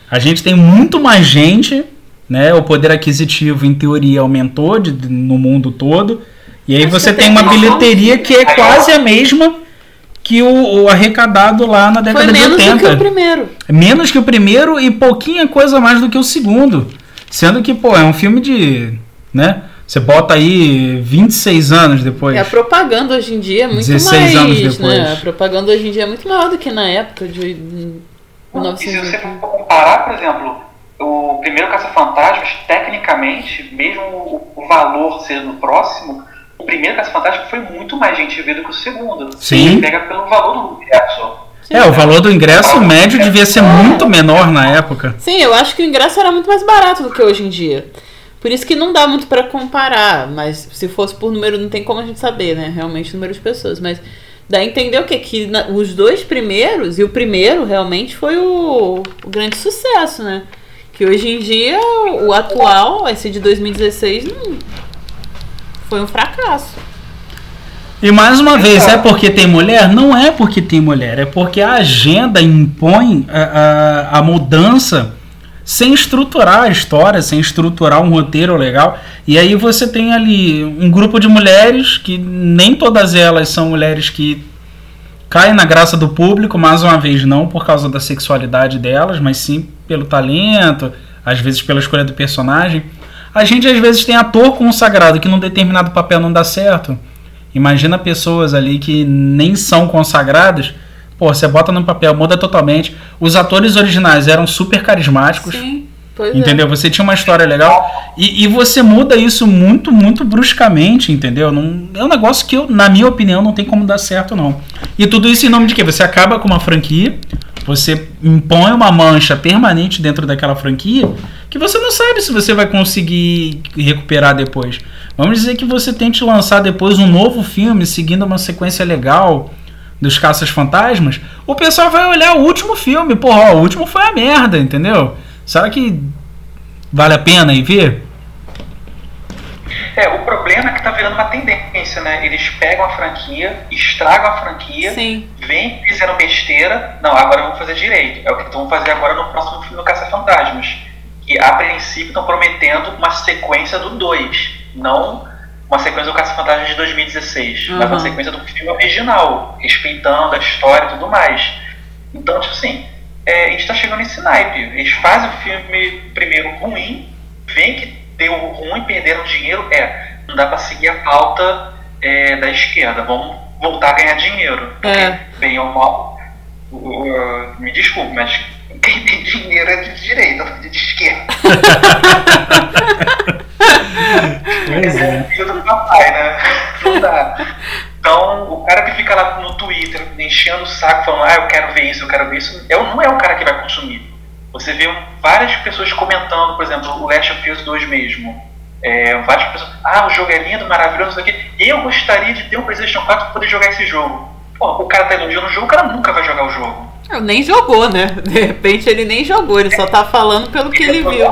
A gente tem muito mais gente, né? O poder aquisitivo, em teoria, aumentou de- no mundo todo. E aí Acho você tem tem uma bilheteria que é quase a mesma que o, o arrecadado lá na década Foi de menos 80. do que o primeiro. Menos que o primeiro e pouquinha coisa mais do que o segundo. Sendo que, pô, é um filme de. né? Você bota aí 26 anos depois. E a propaganda hoje em dia é muito 16 mais. anos depois. Né? A propaganda hoje em dia é muito maior do que na época de hum, E se você 1980. for comparar, por exemplo, o primeiro Caça-Fantasmas, tecnicamente, mesmo o, o valor sendo próximo, o primeiro Caça-Fantasmas foi muito mais gente ver do que o segundo. Sim. Você pega pelo valor do ingresso. É, o valor do ingresso médio devia ser muito menor na época. Sim, eu acho que o ingresso era muito mais barato do que hoje em dia. Por isso que não dá muito pra comparar, mas se fosse por número, não tem como a gente saber, né? Realmente número de pessoas. Mas dá a entender o quê? Que na- os dois primeiros, e o primeiro realmente foi o, o grande sucesso, né? Que hoje em dia, o atual, esse de 2016, não, foi um fracasso. E mais uma vez, é porque tem mulher? Não é porque tem mulher, é porque a agenda impõe a, a, a mudança sem estruturar a história, sem estruturar um roteiro legal. E aí você tem ali um grupo de mulheres que nem todas elas são mulheres que caem na graça do público, mais uma vez não por causa da sexualidade delas, mas sim pelo talento, às vezes pela escolha do personagem. A gente às vezes tem ator consagrado que num determinado papel não dá certo. Imagina pessoas ali que nem são consagradas. Pô, você bota no papel, muda totalmente. Os atores originais eram super carismáticos. Sim, pois é. Entendeu? Você tinha uma história legal e, e você muda isso muito, muito bruscamente, entendeu? Não, é um negócio que, eu, na minha opinião, não tem como dar certo, não. E tudo isso em nome de quê? Você acaba com uma franquia, você impõe uma mancha permanente dentro daquela franquia que você não sabe se você vai conseguir recuperar depois. Vamos dizer que você tente lançar depois um novo filme seguindo uma sequência legal dos Caças Fantasmas, o pessoal vai olhar o último filme, porra, o último foi a merda, entendeu? Será que vale a pena ir ver? É, o problema é que tá virando uma tendência, né? Eles pegam a franquia, estragam a franquia, Sim. vem fizeram besteira. Não, agora vamos fazer direito. É o que vão fazer agora no próximo filme do Caça-Fantasmas. Que a princípio estão prometendo uma sequência do 2. Não uma sequência do Caça-Fantasmas de 2016, mas Uhum. uma sequência do filme original, respeitando a história e tudo mais. Então, tipo assim, é, a gente tá chegando nesse naipe. Eles fazem o filme primeiro ruim, vem que deu ruim, perderam dinheiro. É, não dá pra seguir a pauta é, da esquerda. Vamos voltar a ganhar dinheiro. É. Bem ou mal, o- o- me desculpe, mas quem tem dinheiro é de direita, não é de esquerda. Pois é filho do papai, né? Não dá. Então, o cara que fica lá no Twitter enchendo o saco, falando, ah, eu quero ver isso, eu quero ver isso, é, o- não é o cara que vai consumir. Você vê várias pessoas comentando, por exemplo, o Last of Us 2 mesmo. É, várias pessoas, ah, o jogo é lindo, maravilhoso, isso aqui. Eu gostaria de ter um PlayStation 4 para poder jogar esse jogo. Pô, o cara tá elogiando o jogo, o cara nunca vai jogar o jogo. Ah, Nem jogou, né? De repente ele nem jogou, ele só tá falando pelo que ele viu.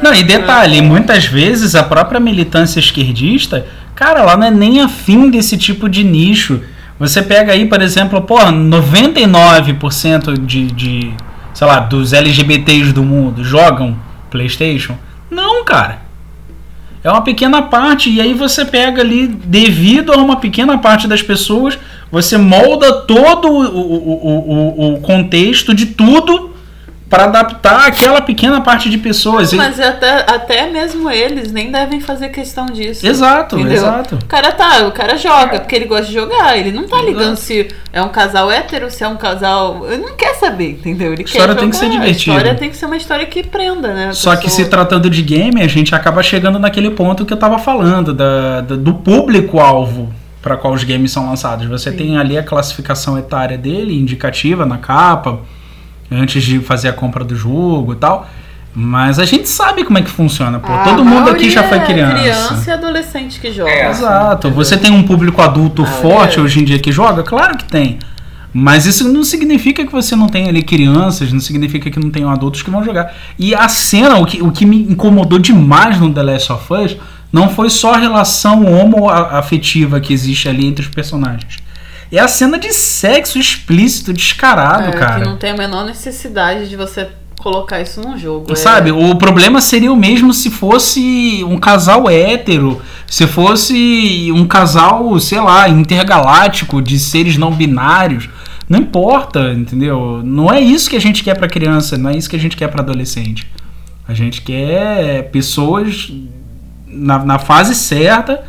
Não, e detalhe, muitas vezes a própria militância esquerdista, cara, ela não é nem afim desse tipo de nicho. Você pega aí, por exemplo, pô, 99% de, de, sei lá, dos LGBTs do mundo jogam PlayStation? Não, cara. É uma pequena parte, e aí você pega ali, devido a uma pequena parte das pessoas, você molda todo o, o, o- o contexto de tudo para adaptar aquela pequena parte de pessoas. Mas até, até mesmo eles nem devem fazer questão disso. Exato, Entendeu? exato. O cara tá, o cara joga, porque ele gosta de jogar. Ele não tá ligando Exato. se é um casal hétero, se é um casal. Ele não quer saber, entendeu? Ele história quer tem que ser divertida. A história tem que ser uma história que prenda, né? a Só que se pessoa. tratando de game, a gente acaba chegando naquele ponto que eu tava falando, da, da- do público-alvo para qual os games são lançados. Você tem ali a classificação etária dele, indicativa na capa, antes de fazer a compra do jogo e tal. Mas a gente sabe como é que funciona, pô. A Todo mundo aqui já foi é criança. criança e adolescente que joga. É, Exato. Você tem um público adulto Ah, forte é. hoje em dia que joga? Claro que tem. Mas isso não significa que você não tem ali crianças, não significa que não tenham adultos que vão jogar. E a cena, o que, o que me incomodou demais no The Last of Us, não foi só a relação homoafetiva que existe ali entre os personagens. É a cena de sexo explícito, descarado, É, cara. que não tem a menor necessidade de você colocar isso num jogo. é- Sabe, o problema seria o mesmo se fosse um casal hétero, se fosse um casal, sei lá, intergaláctico de seres não binários. Não importa, entendeu? Não é isso que a gente quer pra criança, não é isso que a gente quer pra adolescente. A gente quer pessoas na, na fase certa,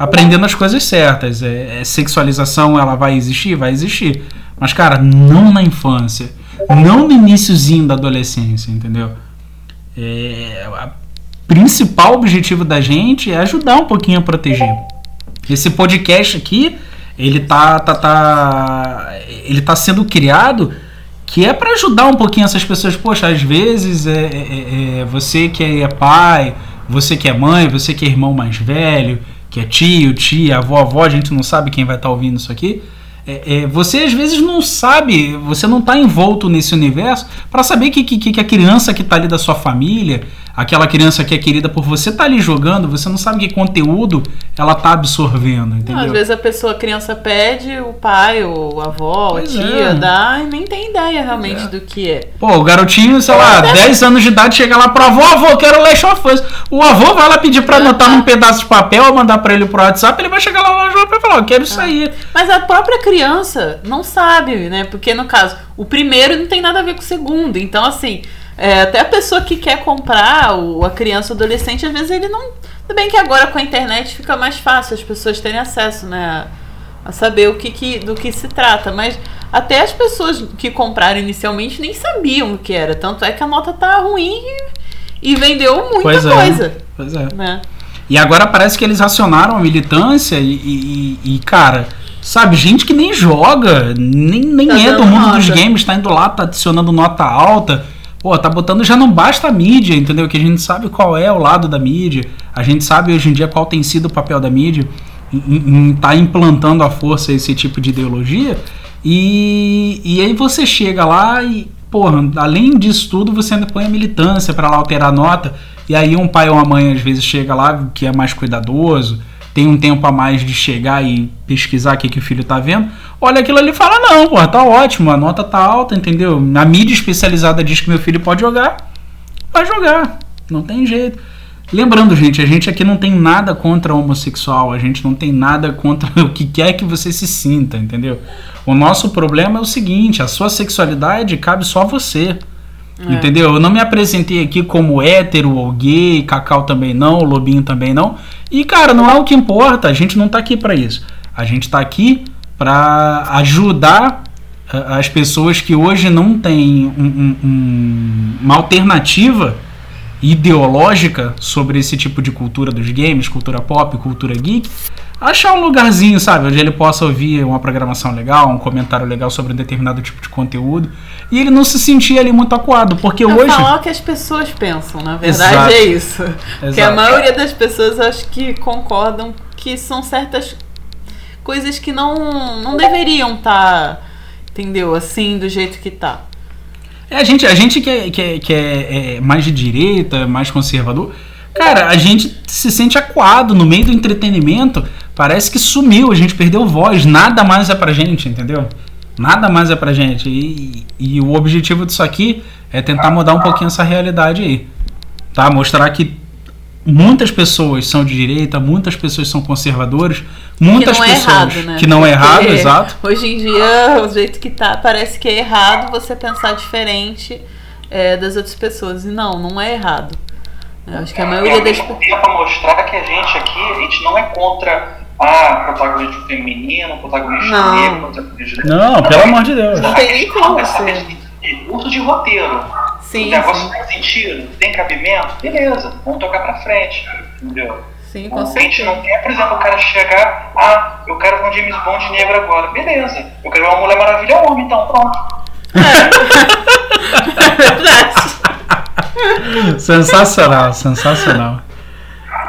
aprendendo as coisas certas. É, é sexualização, ela vai existir? Vai existir. Mas, cara, não na infância. Não no iníciozinho da adolescência, entendeu? É, a principal objetivo da gente é ajudar um pouquinho a proteger. Esse podcast aqui, ele tá, tá, tá, ele tá sendo criado que é para ajudar um pouquinho essas pessoas. Poxa, às vezes é, é, é, você que é pai, você que é mãe, você que é irmão mais velho, que é tio, tia, avó, avó, a gente não sabe quem vai estar tá ouvindo isso aqui. É, é, você às vezes não sabe, você não está envolto nesse universo para saber que, que, que a criança que está ali da sua família, aquela criança que é querida por você tá ali jogando, você não sabe que conteúdo ela tá absorvendo, entendeu? Não, às vezes a pessoa, a criança pede, o pai, ou a avó, pois a tia é. dá e nem tem ideia realmente é. do que é. Pô, o garotinho, sei lá, até... 10 anos de idade chega lá pro avô, avô, quero Last of Us. O avô vai lá pedir pra anotar num pedaço de papel mandar pra ele pro WhatsApp, ele vai chegar lá no jogo e falar, eu quero isso ah. aí. Mas a própria criança não sabe, né? Porque no caso, o primeiro não tem nada a ver com o segundo. Então, assim, é, até a pessoa que quer comprar, o, a criança, o adolescente, às vezes ele não. Tudo bem que agora com a internet fica mais fácil as pessoas terem acesso, né? A saber o que, que, do que se trata. Mas até as pessoas que compraram inicialmente nem sabiam o que era. Tanto é que a nota tá ruim e, e vendeu muita pois é, coisa. Pois é. Né? E agora parece que eles racionaram a militância e, e, e cara. Sabe, gente que nem joga, nem, nem tá é do mundo nota. dos games, tá indo lá, tá adicionando nota alta. Pô, tá botando já não basta a mídia, entendeu? Que a gente sabe qual é o lado da mídia, a gente sabe hoje em dia qual tem sido o papel da mídia em estar tá implantando a força esse tipo de ideologia. E, e aí você chega lá e, porra, além disso tudo, você ainda põe a militância para lá alterar a nota. E aí um pai ou uma mãe às vezes chega lá que é mais cuidadoso, tem um tempo a mais de chegar e pesquisar o que, que o filho tá vendo, olha aquilo ali e fala, não, pô, tá ótimo, a nota tá alta, entendeu? A mídia especializada diz que meu filho pode jogar, vai jogar, não tem jeito. Lembrando, gente, a gente aqui não tem nada contra homossexual, a gente não tem nada contra o que quer que você se sinta, entendeu? O nosso problema é o seguinte, a sua sexualidade cabe só a você. É. Entendeu? Eu não me apresentei aqui como hétero ou gay, Cacau também não, Lobinho também não. E, cara, não é o que importa, a gente não tá aqui para isso. A gente tá aqui para ajudar as pessoas que hoje não têm um, um, um, uma alternativa ideológica sobre esse tipo de cultura dos games, cultura pop, cultura geek, achar um lugarzinho, sabe, onde ele possa ouvir uma programação legal, um comentário legal sobre um determinado tipo de conteúdo, e ele não se sentir ali muito acuado, porque é hoje... falar o que as pessoas pensam, na verdade Exato. é isso. Que a maioria das pessoas acho que concordam que são certas coisas que não, não deveriam estar, tá, entendeu, assim, do jeito que tá. É, a gente, a gente que, é, que, é, que é, é mais de direita, mais conservador, cara, a gente se sente acuado no meio do entretenimento parece que sumiu, a gente perdeu voz, nada mais é pra gente, entendeu? Nada mais é pra gente. E, e o objetivo disso aqui é tentar mudar um pouquinho essa realidade aí. Tá? Mostrar que muitas pessoas são de direita, muitas pessoas são conservadores, muitas que pessoas é errado, né? que não é errado, exato. Hoje em dia, o jeito que tá, parece que é errado você pensar diferente é, das outras pessoas. E não, não é errado. Eu acho que a maioria é, das pessoas. para mostrar que a gente aqui, a gente não é contra ah, protagonista feminino, protagonista não. negro, protagonista. Não, pelo amor de Deus. Não tem nem como ser. Uso de roteiro. Sim. O negócio sim. tem sentido, tem cabimento, beleza, vamos tocar pra frente. Entendeu? Sim, com certeza. A gente não quer, por exemplo, o cara chegar, ah, eu quero um James Bond negro agora. Beleza, eu quero uma Mulher Maravilha homem, então pronto. É, é verdade. sensacional, sensacional.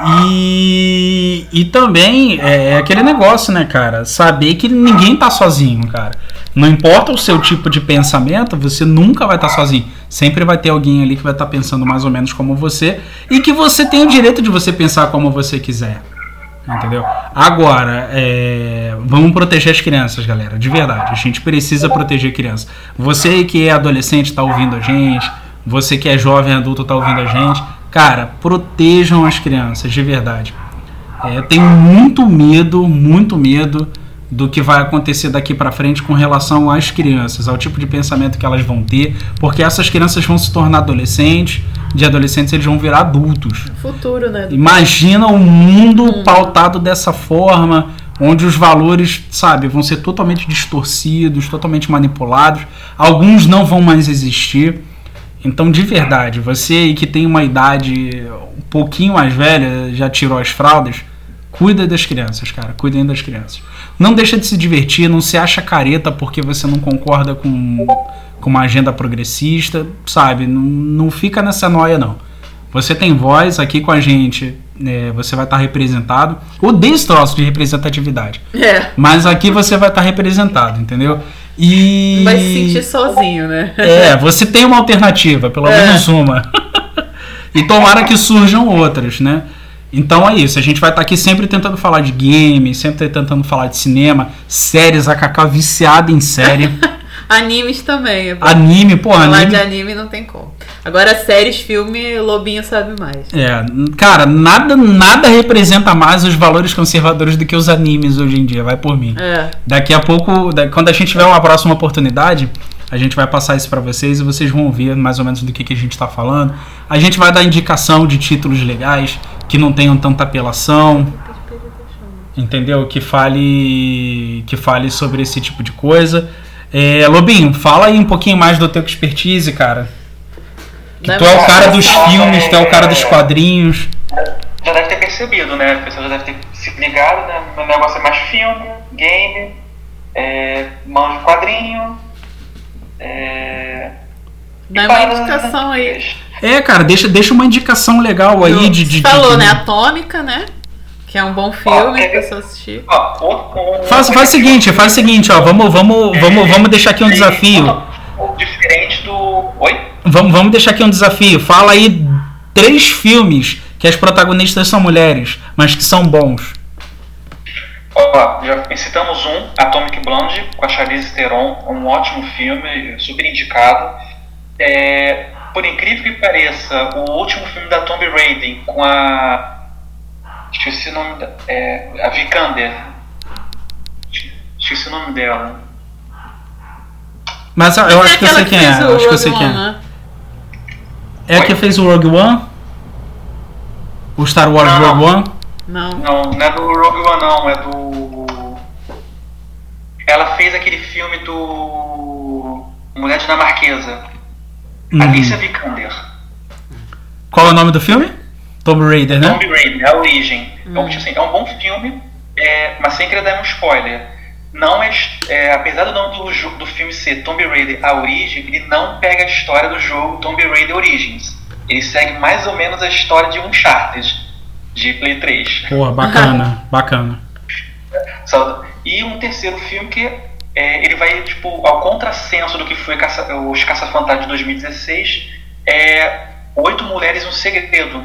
E, e também é, é aquele negócio, né, cara? Saber que ninguém tá sozinho, cara. Não importa o seu tipo de pensamento, você nunca vai estar tá sozinho. Sempre vai ter alguém ali que vai estar tá pensando mais ou menos como você e que você tem o direito de você pensar como você quiser. Entendeu? Agora, é, vamos proteger as crianças, galera. De verdade. A gente precisa proteger crianças. Você que é adolescente está ouvindo a gente. Você que é jovem adulto está ouvindo a gente Cara, protejam as crianças, de verdade. É, eu tenho muito medo, muito medo do que vai acontecer daqui para frente com relação às crianças, ao tipo de pensamento que elas vão ter, porque essas crianças vão se tornar adolescentes, de adolescentes eles vão virar adultos. Futuro, né? Imagina um mundo hum. pautado dessa forma, onde os valores, sabe, vão ser totalmente distorcidos, totalmente manipulados. Alguns não vão mais existir. Então, de verdade, você que tem uma idade um pouquinho mais velha, já tirou as fraldas, cuida das crianças, cara. Cuidem das crianças. Não deixa de se divertir, não se acha careta porque você não concorda com, com uma agenda progressista, sabe? Não, não fica nessa noia, não. Você tem voz aqui com a gente, é, você vai estar representado. Odeio esse troço de representatividade. É. Mas aqui você vai estar representado, entendeu? E. Vai se sentir sozinho, né? É, você tem uma alternativa, pelo É. menos uma. e tomara que surjam outras, né? Então é isso, a gente vai estar aqui sempre tentando falar de game, sempre tentando falar de cinema, séries, a Cacau viciada em série, Animes também. é anime, pô, Falar anime. de anime não tem como. Agora, séries, filme, Lobinho sabe mais. É, cara, nada, nada representa mais os valores conservadores do que os animes hoje em dia, vai por mim. É. Daqui a pouco, quando a gente tiver uma próxima oportunidade, a gente vai passar isso pra vocês e vocês vão ouvir mais ou menos do que, que a gente tá falando. A gente vai dar indicação de títulos legais que não tenham tanta apelação, entendeu? Que fale que fale sobre esse tipo de coisa. É, Lobinho, fala aí um pouquinho mais do teu expertise, cara. Que tu é o cara dos filmes, tu é o cara dos é. quadrinhos. Já deve ter percebido, né? O pessoal já deve ter se ligado, né? Meu negócio é mais filme, game, é, mão de quadrinho. É, Dá e uma indicação aí. É, cara, deixa, deixa uma indicação legal aí de, de, de- Falou, de- né? Atômica, né? Que é um bom filme pra ver? você assistir. Ó, outro- Faz, faz o seguinte, faz o seguinte, ó, vamos, vamos, vamos, vamos deixar aqui um desafio. Diferente do. Oi? Vamos, vamos deixar aqui um desafio. Fala aí três filmes que as protagonistas são mulheres, mas que são bons. Ó, já citamos um, Atomic Blonde, com a Charlize Theron, um ótimo filme, super indicado. É, por incrível que pareça, o último filme da Tomb Raider com a. Esqueci o nome da. É, a Vikander. Esqueci o nome dela. Mas eu, eu acho que eu sei quem é. fez eu o Acho que eu sei quem é. né? É a que fez o Rogue One? O Star Wars Não. Rogue One? Não. Não, não é do Rogue One, não, é do. Ela fez aquele filme do. Mulher dinamarquesa. Uhum. Alicia Vikander. Qual é o nome do filme? Tomb Raider, né? Tomb Raider, a origem. É, um, tipo assim, é um bom filme, é, mas sem querer dar um spoiler. Não é, é, apesar do nome do, do filme ser Tomb Raider, a origem, ele não pega a história do jogo Tomb Raider Origins. Ele segue mais ou menos a história de Uncharted, de Play 3. Porra, bacana, bacana. Só- E um terceiro filme que é, ele vai tipo ao contrassenso do que foi Caça- os Caça-Fantasmas de 2016, é Oito Mulheres e um Segredo,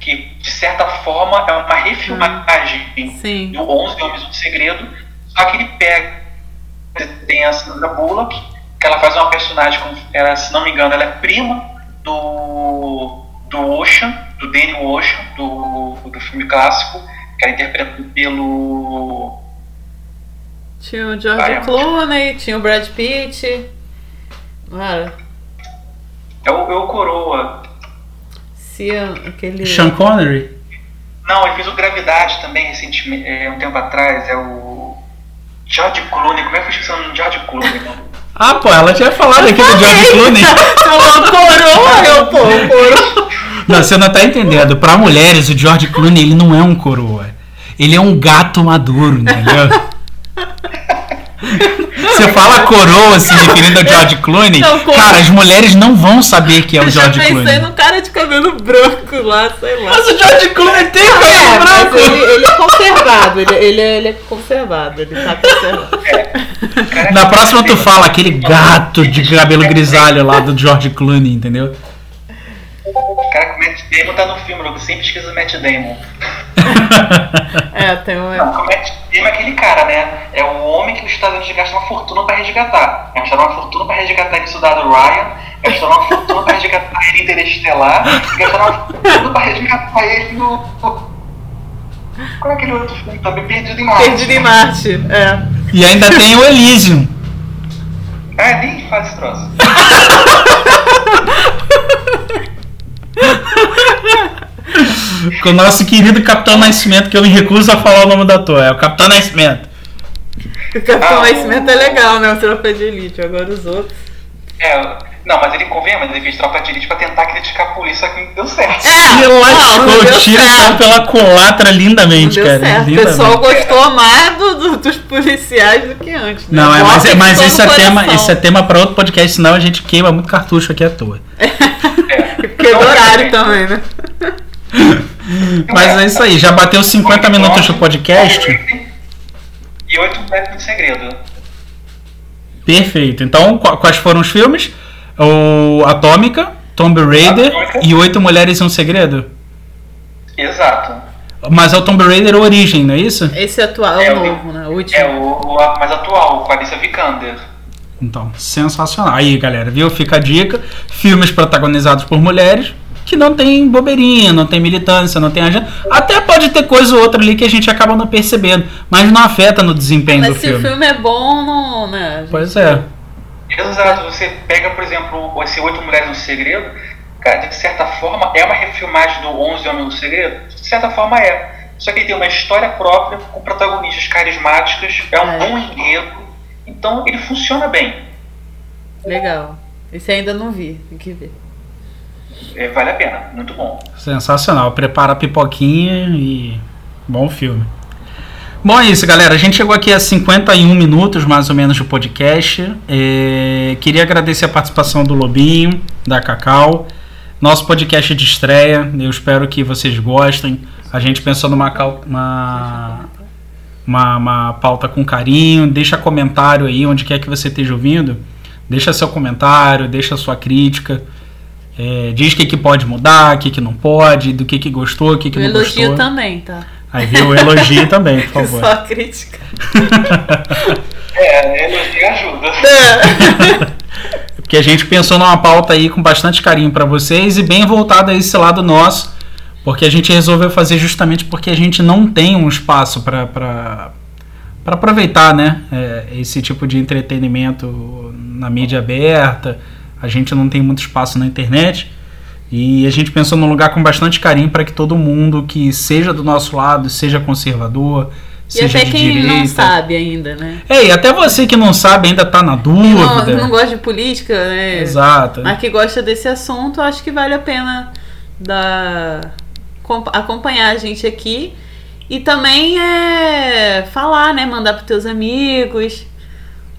que de certa forma é uma refilmagem Sim. do 11 Homens um Segredo, só que ele pega tem a Sandra Bullock, que ela faz uma personagem, com, ela, se não me engano, ela é prima do do Ocean, do Danny Ocean, do, do filme clássico, que era interpretado pelo Tinha o George Ah. Clooney, tinha o Brad Pitt. Cara, É o, é o Coroa. Se aquele. Sean Connery? Não, ele fez o Gravidade também recentemente, é, um tempo atrás. É o George Clooney. Como é que eu esqueci o nome do George Clooney? mano? Ah, pô, ela tinha falado aqui do George Clooney. Falou coroa, eu, pô, coroa. Não, você não tá entendendo. Pra mulheres, o George Clooney, ele não é um coroa. Ele é um gato maduro, entendeu? Você fala coroa se referindo ao George Clooney, Não, cara, as mulheres não vão saber que é o Eu já George pensei Clooney. num cara de cabelo branco lá, sei lá. Mas o George Clooney tem É, cabelo mas branco. ele, ele é conservado, ele, ele, é, ele é conservado, ele tá conservado. Cara, Na próxima tu fala aquele gato de cabelo grisalho lá do George Clooney, entendeu? Cara, o Matt Damon tá no filme, eu sempre esqueço do Matt Damon. É, tem um. Não, o Matt Damon é aquele cara, né? É o homem que os Estados Unidos gastam uma fortuna pra resgatar. Gastaram uma fortuna pra resgatar ele soldado Ryan, gastaram uma fortuna pra resgatar ele Interestelar, gastaram uma fortuna pra resgatar ele no. Qual é aquele outro filme também? Perdido em Marte. Perdido em Marte. É. E ainda tem o Elysium. Ah, nem faz esse troço. Com o nosso querido Capitão Nascimento, que eu me recuso a falar o nome da ator. É o Capitão Nascimento. O Capitão Ah, Nascimento é legal, né? O Tropa de Elite. Agora os outros. É, Não, mas ele convém, mas ele fez tropa de elite pra tentar criticar a polícia, só que não deu certo. Se não, não lascou, deu o tiro saiu pela culatra Não lindamente, deu cara. certo. O lindamente. pessoal gostou mais do- do- dos policiais do que antes. né? Não, é, mas, Bota mas esse, é tema, esse é tema pra outro podcast, senão a gente queima muito cartucho aqui à toa. Porque é do horário também, né? Mas é isso aí, já bateu 50 minutos de podcast. E oito mulheres em segredo. Perfeito. Então, qu- quais foram os filmes? O Atômica, Tomb Raider Atômica. e Oito Mulheres e um Segredo? Exato. Mas é o Tomb Raider Origem, não é isso? Esse atual é É o novo, né? O último. É o, o mais atual, com a Alicia Vikander. Então, sensacional. Aí, galera, viu? Fica a dica. Filmes protagonizados por mulheres que não tem bobeirinha, não tem militância, não tem agenda. Até pode ter coisa ou outra ali que a gente acaba não percebendo, mas não afeta no desempenho Mas do se o filme. filme é bom, não, né? gente? Pois é. Exato, você pega, por exemplo, esse Oito Mulheres no Segredo, cara, de certa forma é uma refilmagem do Onze Homens no Segredo? De certa forma é. Só que ele tem uma história própria, com protagonistas carismáticos, é um É. bom enredo, então ele funciona bem. Legal. Esse ainda não vi, tem que ver. É, vale a pena, muito bom. Sensacional. Prepara a pipoquinha e. Bom filme. Bom, é isso, galera. A gente chegou aqui a 51 minutos, mais ou menos, de podcast. É, Queria agradecer a participação do Lobinho, da Cacau. Nosso podcast de estreia. Eu espero que vocês gostem. A gente pensou numa cal- uma, uma, uma pauta com carinho. Deixa comentário aí, onde quer que você esteja ouvindo. Deixa seu comentário, deixa sua crítica. É, diz o que, que pode mudar, o que, que não pode, do que, que gostou, o que, que O não elogio gostou. também, tá? Aí viu, elogio também, por favor. Só a crítica. É, elogio ajuda. Porque a gente pensou numa pauta aí com bastante carinho pra vocês e bem voltada a esse lado nosso, porque a gente resolveu fazer justamente porque a gente não tem um espaço para aproveitar, né, é, esse tipo de entretenimento na mídia aberta. A gente não tem muito espaço na internet. E a gente pensou num lugar com bastante carinho para que todo mundo que seja do nosso lado, seja conservador, E seja até quem direita. não sabe ainda, né? É, e até você que não sabe ainda tá na Quem não, dúvida. não gosta de política, né? Exato. Mas que gosta desse assunto, acho que vale a pena com- acompanhar a gente aqui. E também é falar, né? Mandar para teus amigos,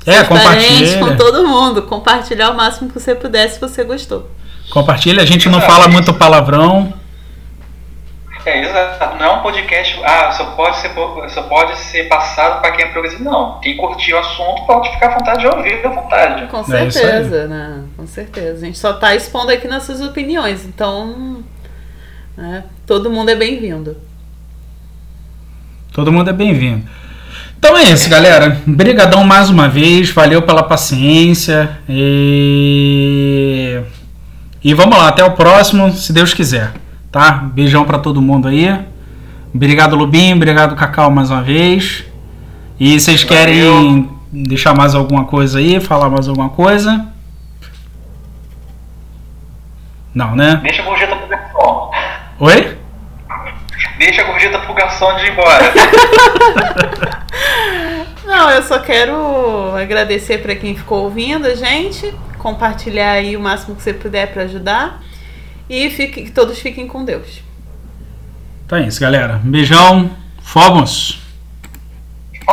É, compartilha. com todo mundo. Compartilhar o máximo que você puder se você gostou. Compartilha, a gente não fala muito palavrão. É, exato. Não é um podcast, ah, só pode ser, só pode ser passado para quem é progressista. Não, quem curtiu o assunto pode ficar à vontade de ouvir, à vontade. Com É certeza, né? Com certeza. A gente só tá expondo aqui nossas opiniões, então né, todo mundo é bem-vindo. Todo mundo é bem-vindo. Então é isso, galera. Obrigadão mais uma vez. Valeu pela paciência. E... e vamos lá, até o próximo, se Deus quiser. Tá? Beijão pra todo mundo aí. Obrigado, Lubinho. Obrigado, Cacau, mais uma vez. E vocês querem Valeu. deixar mais alguma coisa aí? Falar mais alguma coisa? Não, né? Deixa a gorjeta pro garçom. Oi? Deixa a gorjeta pro garçom de ir embora. Não, eu só quero agradecer para quem ficou ouvindo a gente, compartilhar aí o máximo que você puder para ajudar e fique, que todos fiquem com Deus. Então é isso, galera. Um beijão. Fomos!